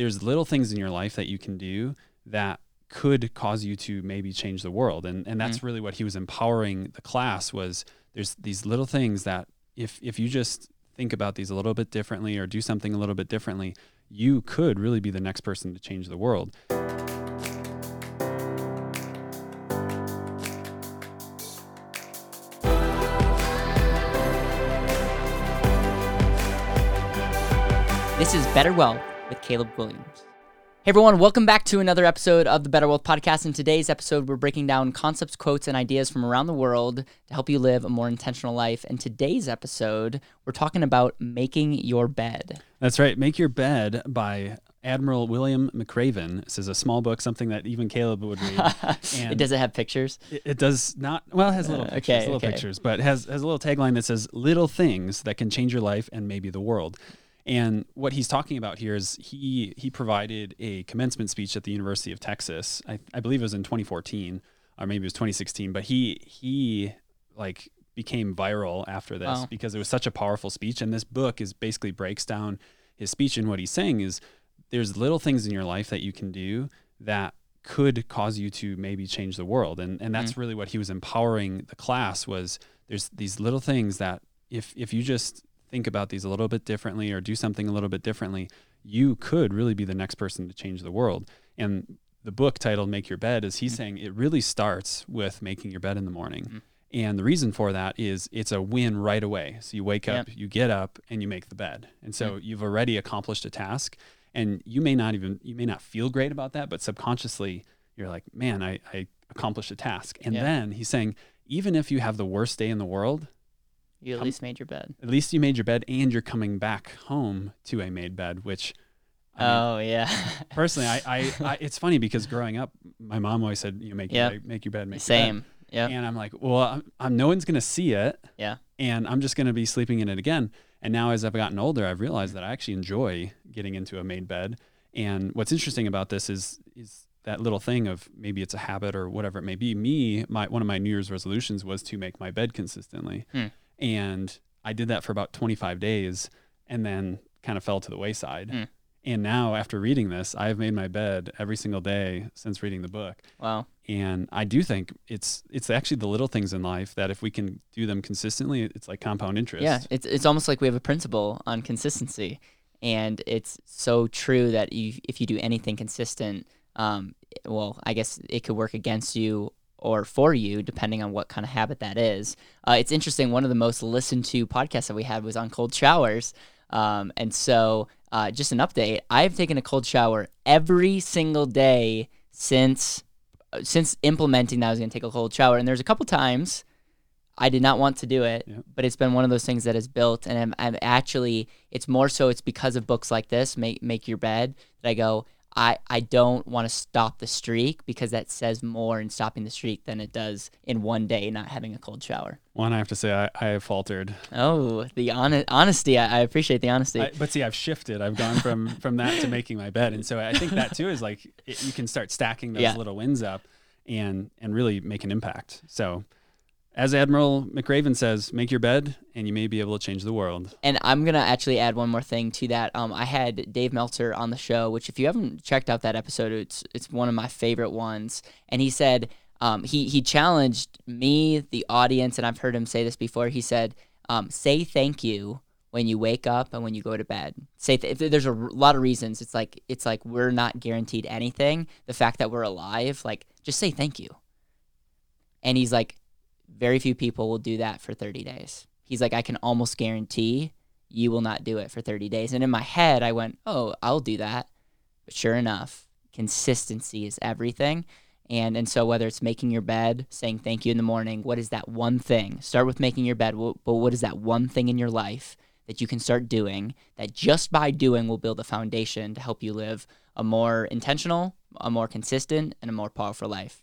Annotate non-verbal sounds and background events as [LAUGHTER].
there's little things in your life that you can do that could cause you to maybe change the world. And and that's mm really what he was empowering the class was there's these little things that if if you just think about these a little bit differently or do something a little bit differently, you could really be the next person to change the world. This is Better Wealth with Caleb Guilliams. Hey everyone, welcome back to another episode of the Better Wealth Podcast. In today's episode, we're breaking down concepts, quotes, and ideas from around the world to help you live a more intentional life. In today's episode, we're talking about making your bed. That's right. Make Your Bed by Admiral William McRaven. This is a small book, something that even Caleb would read. And [LAUGHS] it doesn't have pictures. It, it, does not. Well, it has little uh, pictures, okay, little okay. pictures, but has has a little tagline that says "Little things that can change your life and maybe the world." And what he's talking about here is he he provided a commencement speech at the University of Texas. I, I believe it was in 2014 or maybe it was 2016. But he he like became viral after this wow. because it was such a powerful speech. And this book is basically breaks down his speech. And what he's saying is there's little things in your life that you can do that could cause you to maybe change the world. And and that's mm. really what he was empowering the class was there's these little things that if if you just think about these a little bit differently or do something a little bit differently, you could really be the next person to change the world. And the book titled Make Your Bed is he's mm-hmm. saying it really starts with making your bed in the morning. Mm-hmm. And the reason for that is it's a win right away. So you wake up, yep. you get up, and you make the bed. And so mm-hmm. you've already accomplished a task. And you may not even, you may not feel great about that, but subconsciously you're like, man, I, I accomplished a task. And yep. then he's saying, even if you have the worst day in the world, you at least made your bed. At least you made your bed, and you're coming back home to a made bed, which. I mean, oh yeah. [LAUGHS] personally, I, I, I, it's funny because growing up, my mom always said, "You know, make yep. your make your bed, make same." Yeah. And I'm like, well, I'm, I'm, no one's gonna see it. Yeah. And I'm just gonna be sleeping in it again. And now, as I've gotten older, I've realized that I actually enjoy getting into a made bed. And what's interesting about this is is that little thing of maybe it's a habit or whatever it may be. Me, my one of my New Year's resolutions was to make my bed consistently. Hmm. And I did that for about 25 days and then kind of fell to the wayside. Mm. And now, after reading this, I've made my bed every single day since reading the book. Wow! And I do think it's it's actually the little things in life that if we can do them consistently, it's like compound interest. Yeah, it's it's almost like we have a principle on consistency, and it's so true that you, if you do anything consistent, um, well, I guess it could work against you or for you, depending on what kind of habit that is. Uh, it's interesting. One of the most listened to podcasts that we had was on cold showers. Um, and so, uh, just an update I've taken a cold shower every single day since uh, since implementing that I was going to take a cold shower. And there's a couple times I did not want to do it, but it's been one of those things that has built. And I'm, I'm actually, it's more so it's because of books like this, Make, Make Your Bed, that I go, I, I don't want to stop the streak because that says more in stopping the streak than it does in one day not having a cold shower. One, I have to say I, I have faltered. Oh, the on- honesty. I, I appreciate the honesty. I, but see, I've shifted. I've gone from [LAUGHS] from that to making my bed, and so I think that too is like it, you can start stacking those yeah. little wins up, and and really make an impact. So as Admiral McRaven says, make your bed and you may be able to change the world. And I'm going to actually add one more thing to that. Um, I had Dave Meltzer on the show, which if you haven't checked out that episode, it's, it's one of my favorite ones. And he said, um, he, he challenged me, the audience, and I've heard him say this before. He said, um, say thank you when you wake up and when you go to bed. Say th- there's a r- lot of reasons. It's like it's like we're not guaranteed anything. The fact that we're alive, like just say thank you. And he's like, very few people will do that for 30 days. He's like, I can almost guarantee you will not do it for 30 days. And in my head, I went, oh, I'll do that. But sure enough, consistency is everything. And, and so whether it's making your bed, saying thank you in the morning, what is that one thing? Start with making your bed, but what is that one thing in your life that you can start doing that just by doing will build a foundation to help you live a more intentional, a more consistent, and a more powerful life?